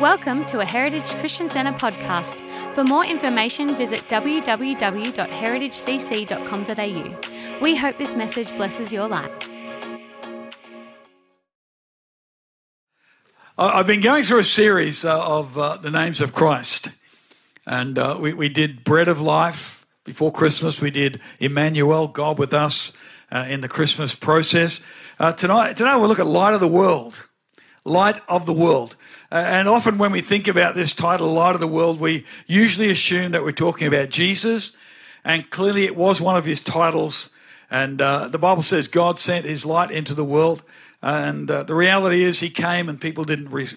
Welcome to a Heritage Christian Centre podcast. For more information, visit www.heritagecc.com.au. We hope this message blesses your life. I've been going through a series uh, of uh, the names of Christ. And uh, we, we did Bread of Life before Christmas. We did Emmanuel, God with us in the Christmas process. Tonight, tonight we'll look at Light of the World. Light of the World. Uh, and often when we think about this title, Light of the World, we usually assume that we're talking about Jesus. And clearly it was one of his titles. And uh, the Bible says God sent his light into the world. And uh, the reality is he came and people didn't, re-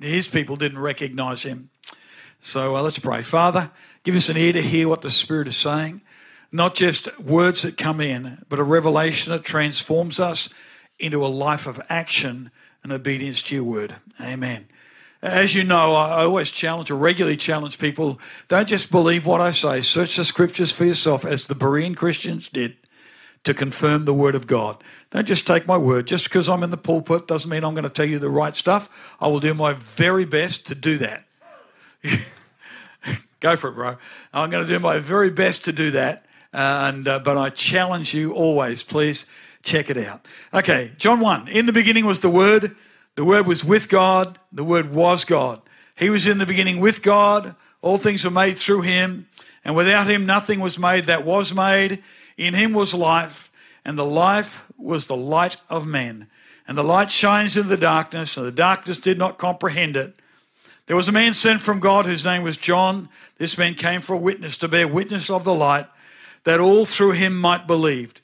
his people didn't recognize him. So uh, let's pray. Father, give us an ear to hear what the Spirit is saying. Not just words that come in, but a revelation that transforms us into a life of action and obedience to your word. Amen. As you know, I always challenge or regularly challenge people don't just believe what I say, search the scriptures for yourself, as the Berean Christians did to confirm the word of God. Don't just take my word. Just because I'm in the pulpit doesn't mean I'm going to tell you the right stuff. I will do my very best to do that. Go for it, bro. I'm going to do my very best to do that. Uh, and uh, but I challenge you always, please check it out. Okay, John 1. In the beginning was the Word. The Word was with God. The Word was God. He was in the beginning with God. All things were made through him. And without him, nothing was made that was made. In him was life. And the life was the light of men. And the light shines in the darkness, and the darkness did not comprehend it. There was a man sent from God whose name was John. This man came for a witness to bear witness of the light, that all through him might believe.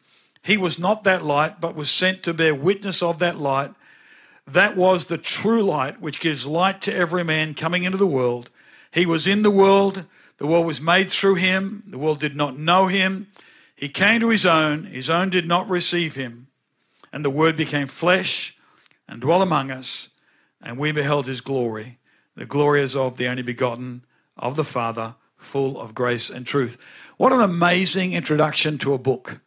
He was not that light, but was sent to bear witness of that light. That was the true light, which gives light to every man coming into the world. He was in the world. The world was made through him. The world did not know him. He came to his own. His own did not receive him. And the word became flesh and dwelt among us, and we beheld his glory. The glory is of the only begotten of the Father, full of grace and truth. What an amazing introduction to a book.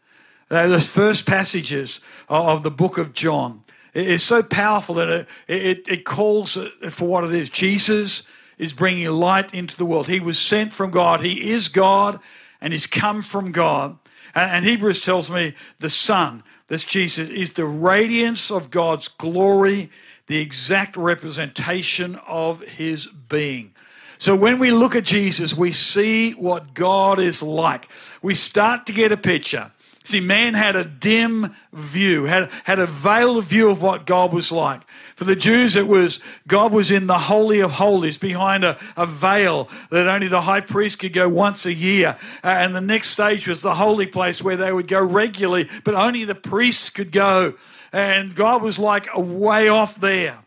Uh, those first passages of the book of John is so powerful that it, it, it calls for what it is. Jesus is bringing light into the world. He was sent from God. He is God and he's come from God. And Hebrews tells me the Son, this Jesus, is the radiance of God's glory, the exact representation of his being. So when we look at Jesus, we see what God is like. We start to get a picture. See, man had a dim view, had, had a veiled view of what God was like. For the Jews, it was God was in the Holy of Holies behind a, a veil that only the high priest could go once a year. Uh, and the next stage was the holy place where they would go regularly, but only the priests could go. And God was like way off there.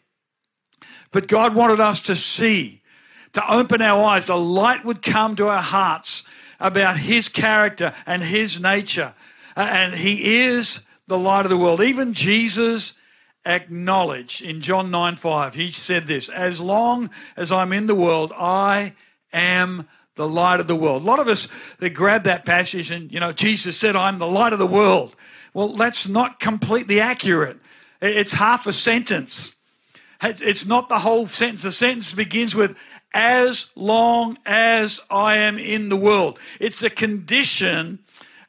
But God wanted us to see, to open our eyes. The light would come to our hearts about His character and His nature Uh, and he is the light of the world. Even Jesus acknowledged in John 9 5, he said this As long as I'm in the world, I am the light of the world. A lot of us they grab that passage and, you know, Jesus said, I'm the light of the world. Well, that's not completely accurate. It's half a sentence. It's not the whole sentence. The sentence begins with, as long as I am in the world. It's a condition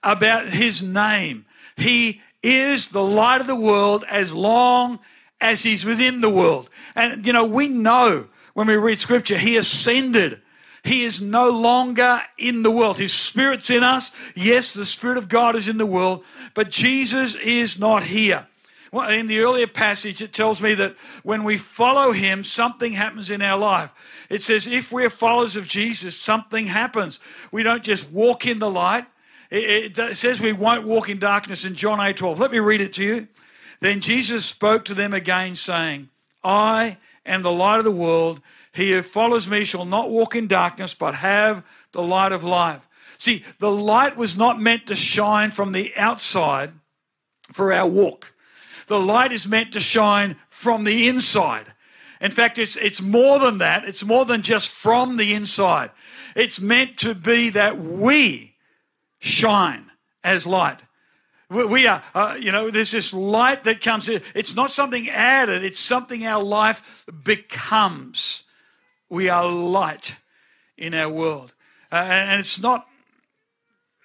about his name. He is the light of the world as long as he's within the world. And, you know, we know when we read scripture, he ascended. He is no longer in the world. His spirit's in us. Yes, the spirit of God is in the world, but Jesus is not here. Well, in the earlier passage, it tells me that when we follow him, something happens in our life. It says, if we're followers of Jesus, something happens. We don't just walk in the light, it, says we won't walk in darkness in John 8 12. Let me read it to you. Then Jesus spoke to them again, saying, I am the light of the world. He who follows me shall not walk in darkness, but have the light of life. See, the light was not meant to shine from the outside for our walk. The light is meant to shine from the inside. In fact, it's, it's more than that. It's more than just from the inside. It's meant to be that we shine as light. We are, uh, you know, there's this light that comes in. It's not something added, it's something our life becomes we are light in our world. Uh, and, it's not,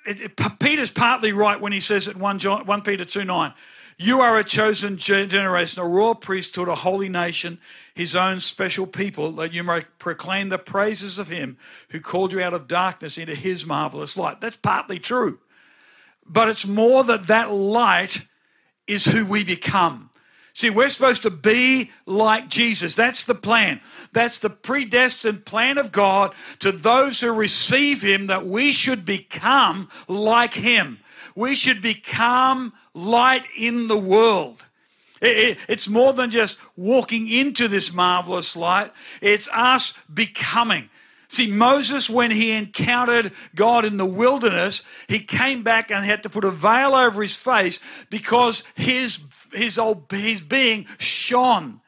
it, it, Peter's partly right when he says it 1, John, 1 Peter 2 9. You are a chosen generation, a royal priesthood, a holy nation, his own special people, that you may proclaim the praises of him who called you out of darkness into his marvelous light. That's partly true. But it's more that that light is who we become. See, we're supposed to be like Jesus. That's the plan. That's the predestined plan of God to those who receive Him that we should become like Him. We should become light in the world. It's more than just walking into this marvelous light, it's us becoming. See, Moses, when he encountered God in the wilderness, he came back and had to put a veil over his face because his, his, old, his being shone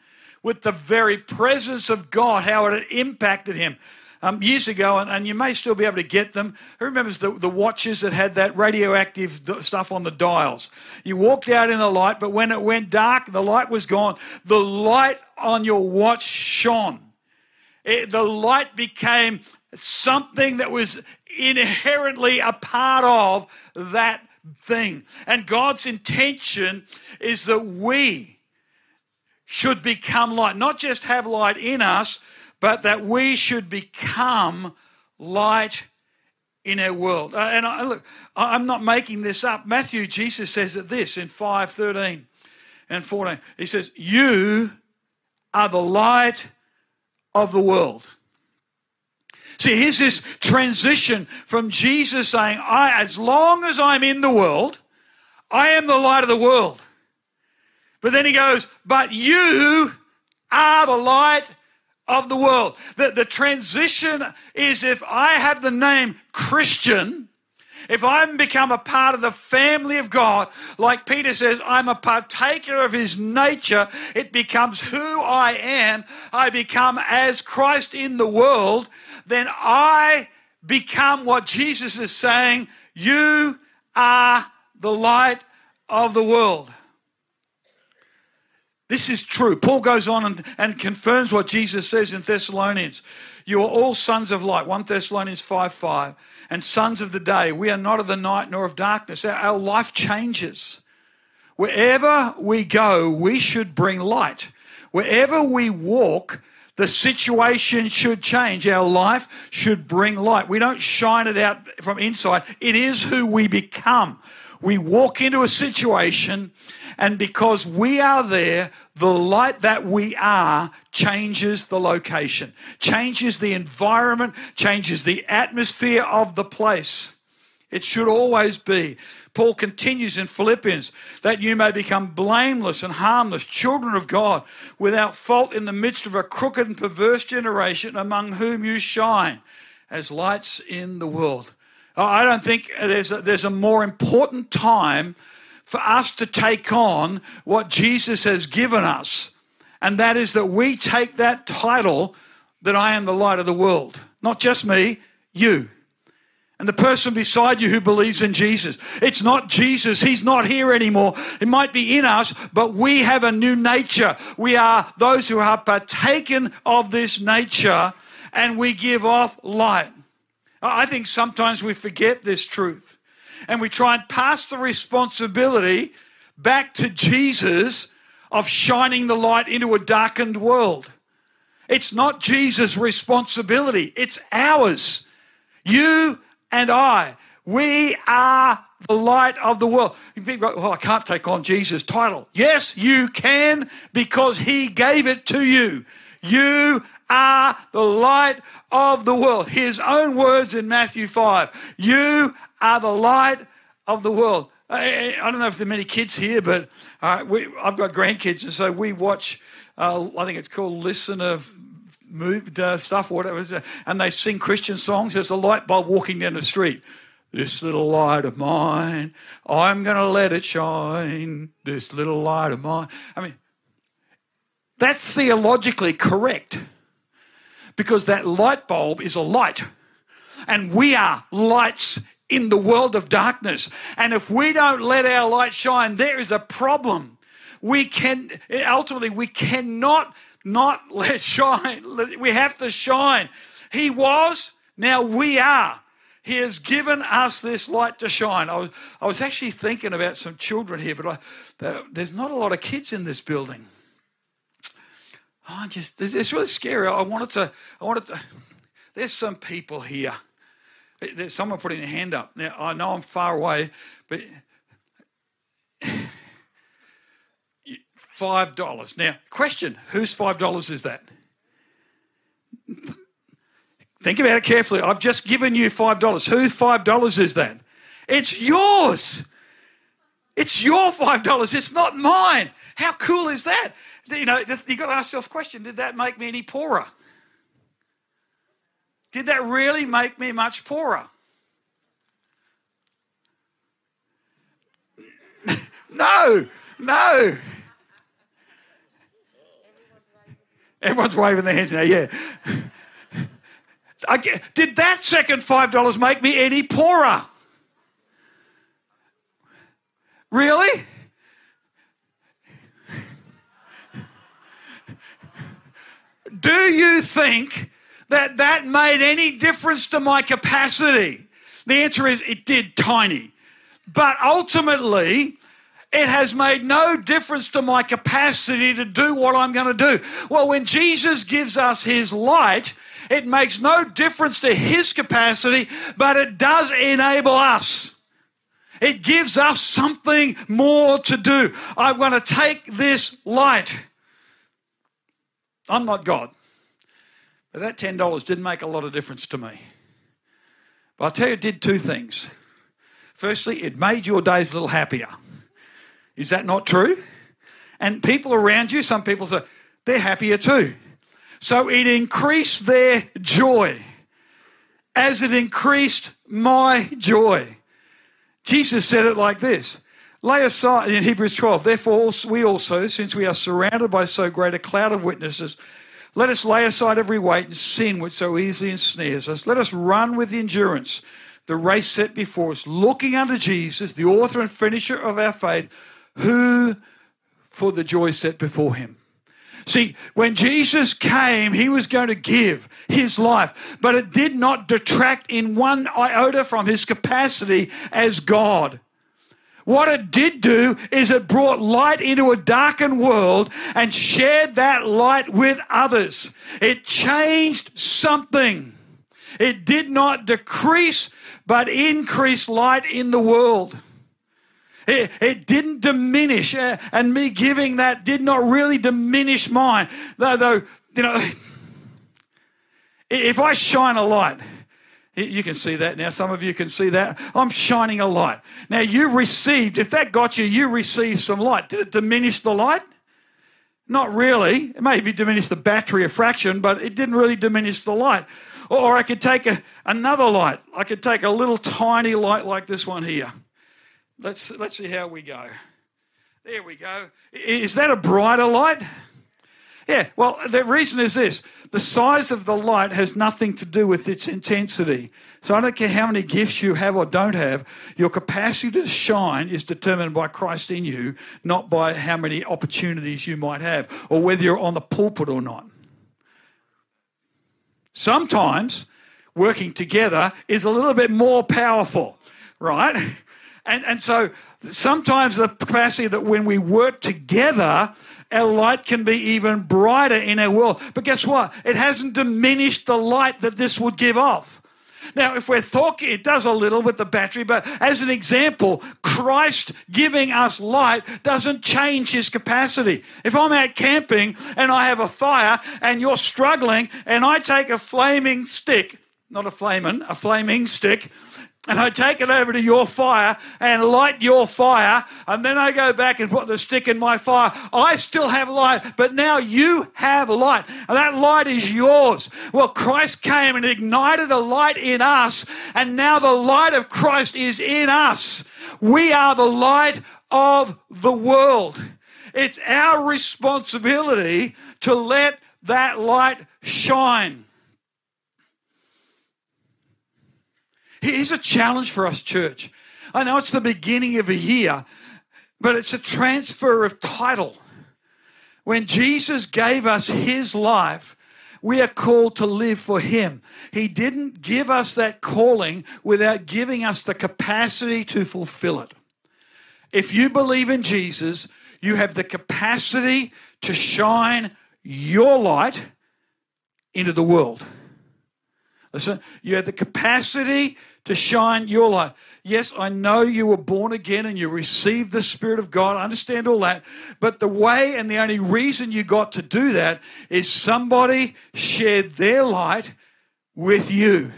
with the very presence of God, how it had impacted him. Um, years ago, and, and, you may still be able to get them. Who remembers the, the watches that had that radioactive stuff on the dials? You walked out in the light, but when it went dark, the light was gone. The light on your watch shone. It, the light became something that was inherently a part of that thing. And God's intention is that we should become light, not just have light in us, but that we should become light in our world. Uh, and I, look, I'm not making this up. Matthew, Jesus says it this in 5 13 and 14. He says, You are the light of the world. See, here's this transition from Jesus saying, I, as long as I'm in the world, I am the light of the world. But then he goes, But you are the light of the world. The, the transition is if I have the name Christian, if I'm become a part of the family of God, like Peter says, I'm a partaker of his nature, it becomes who I am. I become as Christ in the world, then I become what Jesus is saying you are the light of the world. This is true. Paul goes on and, and confirms what Jesus says in Thessalonians. You are all sons of light, 1 Thessalonians 5 5, and sons of the day. We are not of the night nor of darkness. Our, our life changes. Wherever we go, we should bring light. Wherever we walk, the situation should change. Our life should bring light. We don't shine it out from inside, it is who we become. We walk into a situation and because we are there, the light that we are changes the location, changes the environment, changes the atmosphere of the place. It should always be. Paul continues in Philippians that you may become blameless and harmless, children of God, without fault in the midst of a crooked and perverse generation among whom you shine as lights in the world. I don't think there's a, there's a more important time for us to take on what Jesus has given us, and that is that we take that title that I am the light of the world. Not just me, you. And the person beside you who believes in Jesus. It's not Jesus. He's not here anymore. It might be in us, but we have a new nature. We are those who are partaken of this nature and we give off light. I think sometimes we forget this truth and we try and pass the responsibility back to Jesus of shining the light into a darkened world. It's not Jesus' responsibility, it's ours. You and I, we are the light of the world. You think, well, I can't take on Jesus' title. Yes, you can because he gave it to you. You are the light of the world. His own words in Matthew 5. You are the light of the world. I, I don't know if there are many kids here, but uh, we, I've got grandkids, and so we watch. Uh, I think it's called Listen of moved uh, stuff or whatever, and they sing Christian songs. There's a light bulb walking down the street. This little light of mine, I'm going to let it shine. This little light of mine. I mean, that's theologically correct because that light bulb is a light, and we are lights in the world of darkness. And if we don't let our light shine, there is a problem. We can ultimately we cannot not let shine. We have to shine. He was, now we are. He has given us this light to shine. I was, I was actually thinking about some children here, but I, there's not a lot of kids in this building. Oh, just it's really scary. I wanted to. I wanted to. There's some people here. There's someone putting their hand up. Now I know I'm far away, but five dollars. Now, question: Whose five dollars is that? Think about it carefully. I've just given you $5. Whose $5 is that? It's yours. It's your $5. It's not mine. How cool is that? You know, you've got to ask yourself a question Did that make me any poorer? Did that really make me much poorer? no, no. Everyone's waving their hands now, yeah. I, did that second $5 make me any poorer? Really? Do you think that that made any difference to my capacity? The answer is it did tiny. But ultimately, it has made no difference to my capacity to do what I'm going to do. Well, when Jesus gives us his light, it makes no difference to his capacity, but it does enable us. It gives us something more to do. I'm going to take this light. I'm not God. But that $10 didn't make a lot of difference to me. But I'll tell you, it did two things. Firstly, it made your days a little happier. Is that not true? And people around you, some people say, they're happier too. So it increased their joy as it increased my joy. Jesus said it like this Lay aside, in Hebrews 12, therefore we also, since we are surrounded by so great a cloud of witnesses, let us lay aside every weight and sin which so easily ensnares us. Let us run with endurance the race set before us, looking unto Jesus, the author and finisher of our faith, who for the joy set before him See, when Jesus came, he was going to give his life, but it did not detract in one iota from his capacity as God. What it did do is it brought light into a darkened world and shared that light with others. It changed something. It did not decrease, but increase light in the world. It, it didn't diminish, uh, and me giving that did not really diminish mine. Though, though, you know, if I shine a light, you can see that now. Some of you can see that. I'm shining a light. Now, you received, if that got you, you received some light. Did it diminish the light? Not really. It maybe diminished the battery a fraction, but it didn't really diminish the light. Or I could take a, another light. I could take a little tiny light like this one here. Let's, let's see how we go. There we go. Is that a brighter light? Yeah, well, the reason is this the size of the light has nothing to do with its intensity. So I don't care how many gifts you have or don't have, your capacity to shine is determined by Christ in you, not by how many opportunities you might have or whether you're on the pulpit or not. Sometimes working together is a little bit more powerful, right? And, and so sometimes the capacity that when we work together, our light can be even brighter in our world. But guess what? It hasn't diminished the light that this would give off. Now, if we're talking, it does a little with the battery, but as an example, Christ giving us light doesn't change his capacity. If I'm out camping and I have a fire and you're struggling and I take a flaming stick, not a flaming, a flaming stick, and I take it over to your fire and light your fire, and then I go back and put the stick in my fire. I still have light, but now you have light, and that light is yours. Well, Christ came and ignited a light in us, and now the light of Christ is in us. We are the light of the world. It's our responsibility to let that light shine. Here's a challenge for us, church. I know it's the beginning of a year, but it's a transfer of title. When Jesus gave us his life, we are called to live for him. He didn't give us that calling without giving us the capacity to fulfill it. If you believe in Jesus, you have the capacity to shine your light into the world. Listen, you have the capacity to shine your light. Yes, I know you were born again and you received the Spirit of God. I understand all that. But the way and the only reason you got to do that is somebody shared their light with you.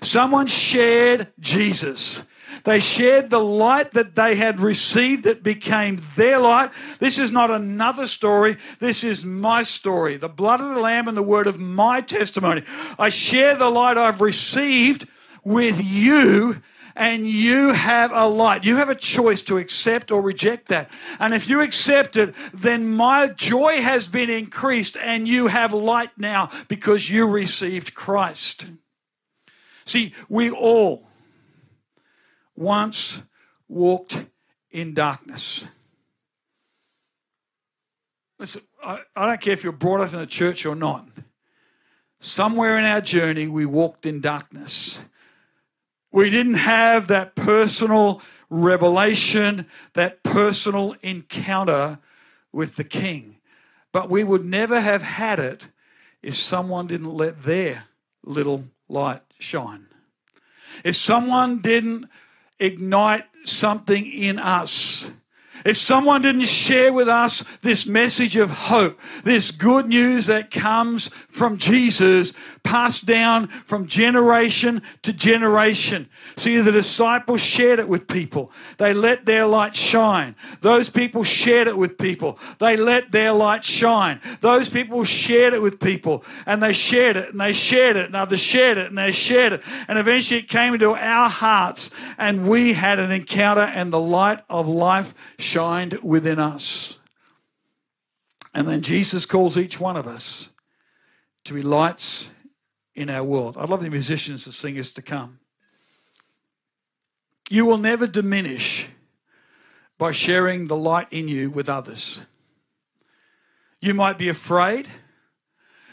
Someone shared Jesus. They shared the light that they had received that became their light. This is not another story. This is my story. The blood of the Lamb and the word of my testimony. I share the light I've received with you and you have a light. You have a choice to accept or reject that. And if you accept it, then my joy has been increased and you have light now because you received Christ. See, we all once walked in darkness. Listen, I, I don't care if you're brought up in a church or not. Somewhere in our journey, we walked in darkness. We didn't have that personal revelation, that personal encounter with the King. But we would never have had it if someone didn't let their little light shine. If someone didn't ignite something in us. If someone didn't share with us this message of hope, this good news that comes from Jesus, passed down from generation to generation. See, the disciples shared it with people. They let their light shine. Those people shared it with people. They let their light shine. Those people shared it with people and they shared it and they shared it and others shared it and they shared it. And eventually it came into our hearts and we had an encounter and the light of life shined within us. And then Jesus calls each one of us to be lights in our world. I'd love the musicians and singers to come. You will never diminish by sharing the light in you with others. You might be afraid.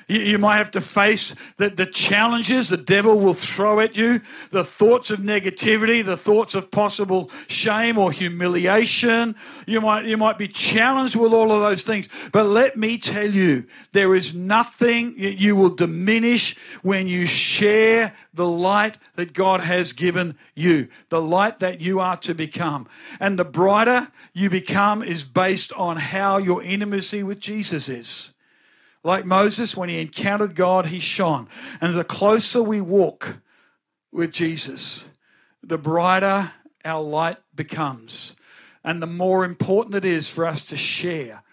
You, you might have to face the, the challenges the devil will throw at you, the thoughts of negativity, the thoughts of possible shame or humiliation. You might, you might be challenged with all of those things. But let me tell you, there is nothing you will diminish when you share the light that God has given you, the light that you are to become. And the brighter you become is based on how your intimacy with Jesus is. Like Moses, when he encountered God, he shone. And the closer we walk with Jesus, the brighter our light becomes. And the more important it is for us to share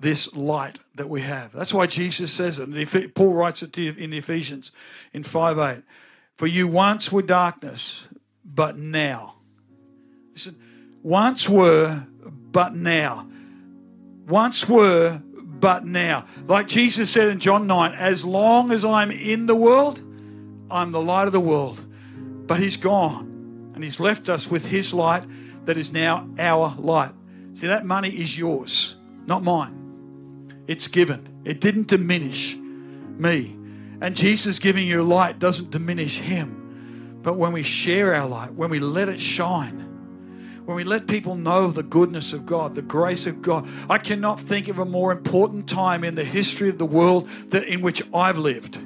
this light that we have. That's why Jesus says it. And Paul writes it in Ephesians in 5 8. For you once were darkness, but now. Listen, once were, but now. Once were, but now. Like Jesus said in John 9, as long as I'm in the world, I'm the light of the world. But He's gone and He's left us with His light that is now our light. See, that money is yours, not mine. It's given, it didn't diminish me. And Jesus giving you light doesn't diminish Him. But when we share our light, when we let it shine, when we let people know the goodness of God, the grace of God. I cannot think of a more important time in the history of the world that in which I've lived.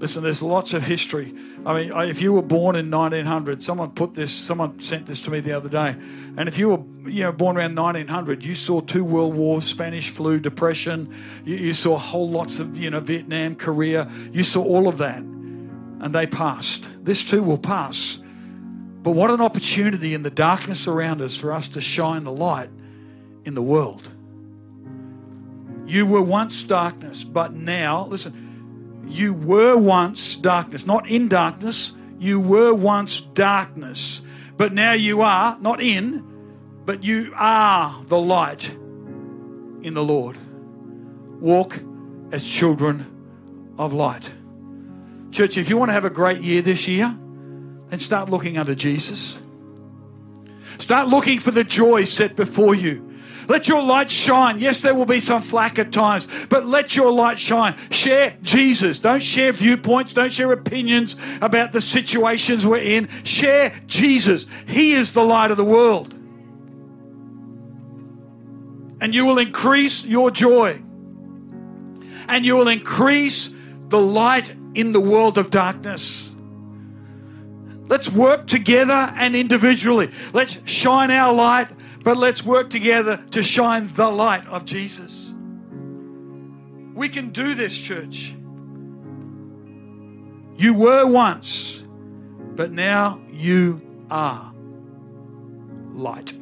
Listen, there's lots of history. I mean, if you were born in 1900, someone put this, someone sent this to me the other day. And if you were, you know, born around 1900, you saw two world wars, Spanish flu, depression. You, you saw whole lots of, you know, Vietnam, Korea. You saw all of that, and they passed. This too will pass. But what an opportunity in the darkness around us for us to shine the light in the world. You were once darkness, but now, listen, you were once darkness, not in darkness, you were once darkness, but now you are, not in, but you are the light in the Lord. Walk as children of light. Church, if you want to have a great year this year, and start looking unto Jesus. Start looking for the joy set before you. Let your light shine. Yes, there will be some flack at times, but let your light shine. Share Jesus. Don't share viewpoints. Don't share opinions about the situations we're in. Share Jesus. He is the light of the world. And you will increase your joy. And you will increase the light in the world of darkness. Let's work together and individually. Let's shine our light, but let's work together to shine the light of Jesus. We can do this, church. You were once, but now you are light.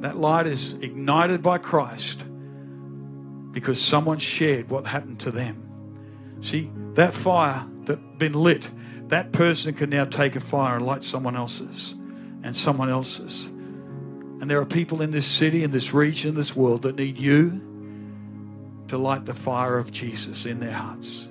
That light is ignited by Christ because someone shared what happened to them. See, that fire that been lit that person can now take a fire and light someone else's and someone else's. And there are people in this city, in this region, in this world that need you to light the fire of Jesus in their hearts.